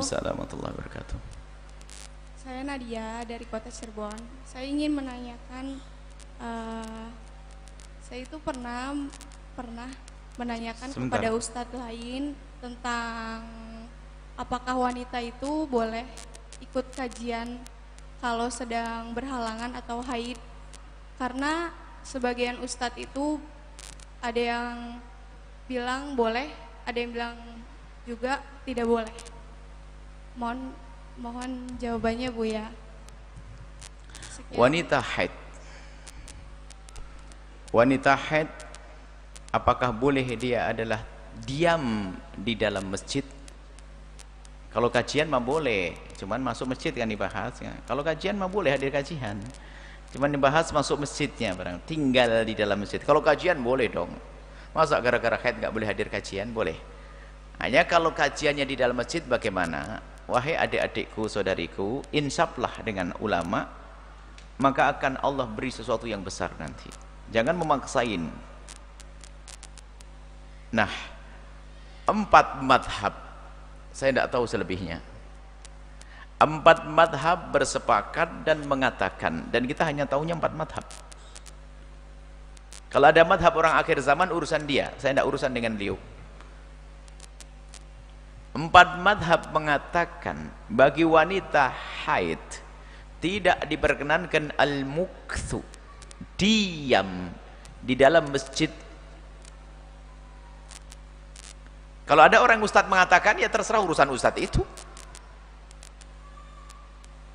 Waalaikumsalam warahmatullahi wabarakatuh. Saya Nadia dari kota Cirebon. Saya ingin menanyakan, uh, saya itu pernah pernah menanyakan Sebentar. kepada ustadz lain tentang apakah wanita itu boleh ikut kajian kalau sedang berhalangan atau haid. Karena sebagian ustadz itu ada yang bilang boleh, ada yang bilang juga tidak boleh. Mohon mohon jawabannya Bu ya. Sekian. Wanita haid. Wanita haid apakah boleh dia adalah diam di dalam masjid? Kalau kajian mah boleh, cuman masuk masjid kan dibahas. Kalau kajian mah boleh hadir kajian. Cuman dibahas masuk masjidnya barang, tinggal di dalam masjid. Kalau kajian boleh dong. Masa gara-gara haid nggak boleh hadir kajian? Boleh. Hanya kalau kajiannya di dalam masjid bagaimana? Wahai adik-adikku, saudariku, insaflah dengan ulama, maka akan Allah beri sesuatu yang besar nanti. Jangan memaksain. Nah, empat madhab, saya tidak tahu selebihnya. Empat madhab bersepakat dan mengatakan, dan kita hanya tahunya empat madhab. Kalau ada madhab orang akhir zaman, urusan dia. Saya tidak urusan dengan beliau. Empat madhab mengatakan bagi wanita haid tidak diperkenankan al-mukthu diam di dalam masjid. Kalau ada orang ustadz mengatakan ya terserah urusan ustadz itu.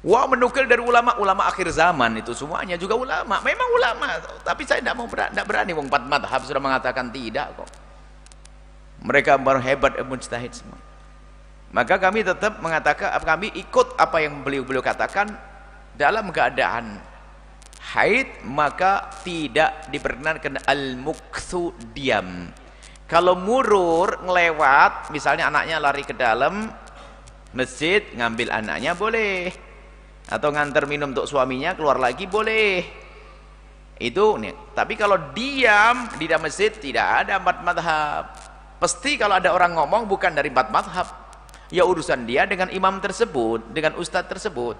Wah menukil dari ulama ulama akhir zaman itu semuanya juga ulama. Memang ulama tapi saya tidak mau berani, tidak berani. Empat madhab sudah mengatakan tidak kok. Mereka baru hebat mujtahid semua maka kami tetap mengatakan kami ikut apa yang beliau-beliau katakan dalam keadaan haid maka tidak diperkenankan al-mukthu diam. Kalau murur ngelewat misalnya anaknya lari ke dalam masjid ngambil anaknya boleh. Atau nganter minum untuk suaminya keluar lagi boleh. Itu nih tapi kalau diam di dalam masjid tidak ada empat madhab. Pasti kalau ada orang ngomong bukan dari empat madhab ya urusan dia dengan imam tersebut dengan ustadz tersebut.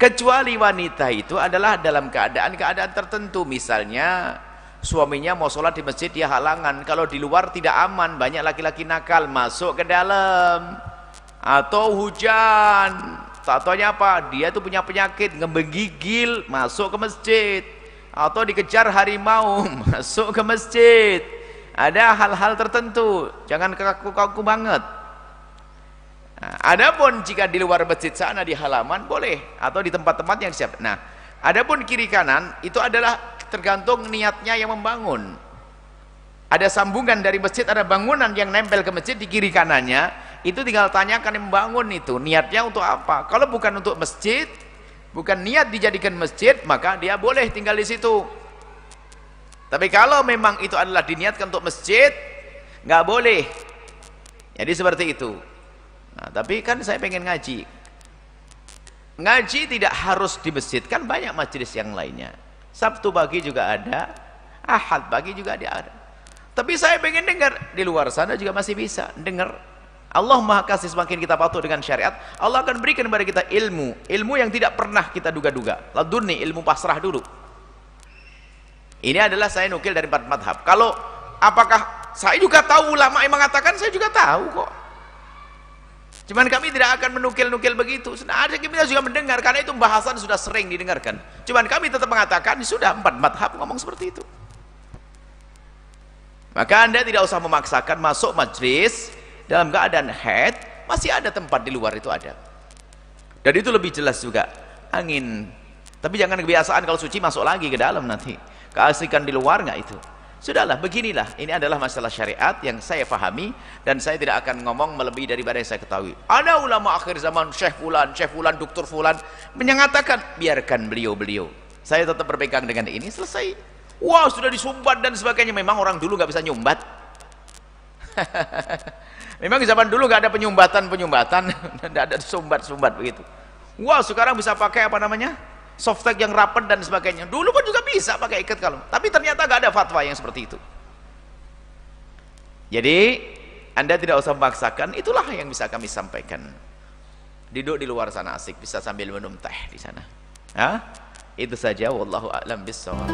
Kecuali wanita itu adalah dalam keadaan-keadaan tertentu. Misalnya suaminya mau sholat di masjid dia halangan. Kalau di luar tidak aman banyak laki-laki nakal masuk ke dalam. Atau hujan. Tatonya apa dia itu punya penyakit ngebegigil masuk ke masjid. Atau dikejar harimau masuk ke masjid. Ada hal-hal tertentu. Jangan kaku-kaku banget adapun jika di luar masjid sana di halaman boleh atau di tempat-tempat yang siap. Nah, adapun kiri kanan itu adalah tergantung niatnya yang membangun. Ada sambungan dari masjid, ada bangunan yang nempel ke masjid di kiri kanannya, itu tinggal tanyakan yang membangun itu niatnya untuk apa. Kalau bukan untuk masjid, bukan niat dijadikan masjid, maka dia boleh tinggal di situ. Tapi kalau memang itu adalah diniatkan untuk masjid, nggak boleh. Jadi seperti itu. Nah, tapi kan saya pengen ngaji. Ngaji tidak harus di masjid, kan banyak majelis yang lainnya. Sabtu pagi juga ada, Ahad pagi juga ada. Tapi saya pengen dengar di luar sana juga masih bisa dengar. Allah Maha Kasih semakin kita patuh dengan syariat, Allah akan berikan kepada kita ilmu, ilmu yang tidak pernah kita duga-duga. Ladunni ilmu pasrah dulu. Ini adalah saya nukil dari empat madhab. Kalau apakah saya juga tahu ulama yang mengatakan, saya juga tahu kok. Cuman kami tidak akan menukil-nukil begitu. Nah, ada kita juga mendengar karena itu bahasan sudah sering didengarkan. Cuman kami tetap mengatakan sudah empat madhab ngomong seperti itu. Maka anda tidak usah memaksakan masuk majlis dalam keadaan head masih ada tempat di luar itu ada. Dan itu lebih jelas juga angin. Tapi jangan kebiasaan kalau suci masuk lagi ke dalam nanti. Keasikan di luar nggak itu. Sudahlah, beginilah. Ini adalah masalah syariat yang saya pahami dan saya tidak akan ngomong melebihi daripada yang saya ketahui. Ada ulama akhir zaman, Syekh Fulan, Syekh Fulan, Dokter Fulan menyatakan biarkan beliau-beliau. Saya tetap berpegang dengan ini selesai. Wah, sudah disumbat dan sebagainya. Memang orang dulu nggak bisa nyumbat. Memang zaman dulu nggak ada penyumbatan-penyumbatan, tidak ada sumbat-sumbat begitu. Wah, sekarang bisa pakai apa namanya? Softtek yang rapat dan sebagainya. Dulu pun juga bisa pakai ikat kalung. Tapi ternyata gak ada fatwa yang seperti itu. Jadi anda tidak usah memaksakan itulah yang bisa kami sampaikan duduk di luar sana asik bisa sambil minum teh di sana ha? itu saja wallahu a'lam bissawab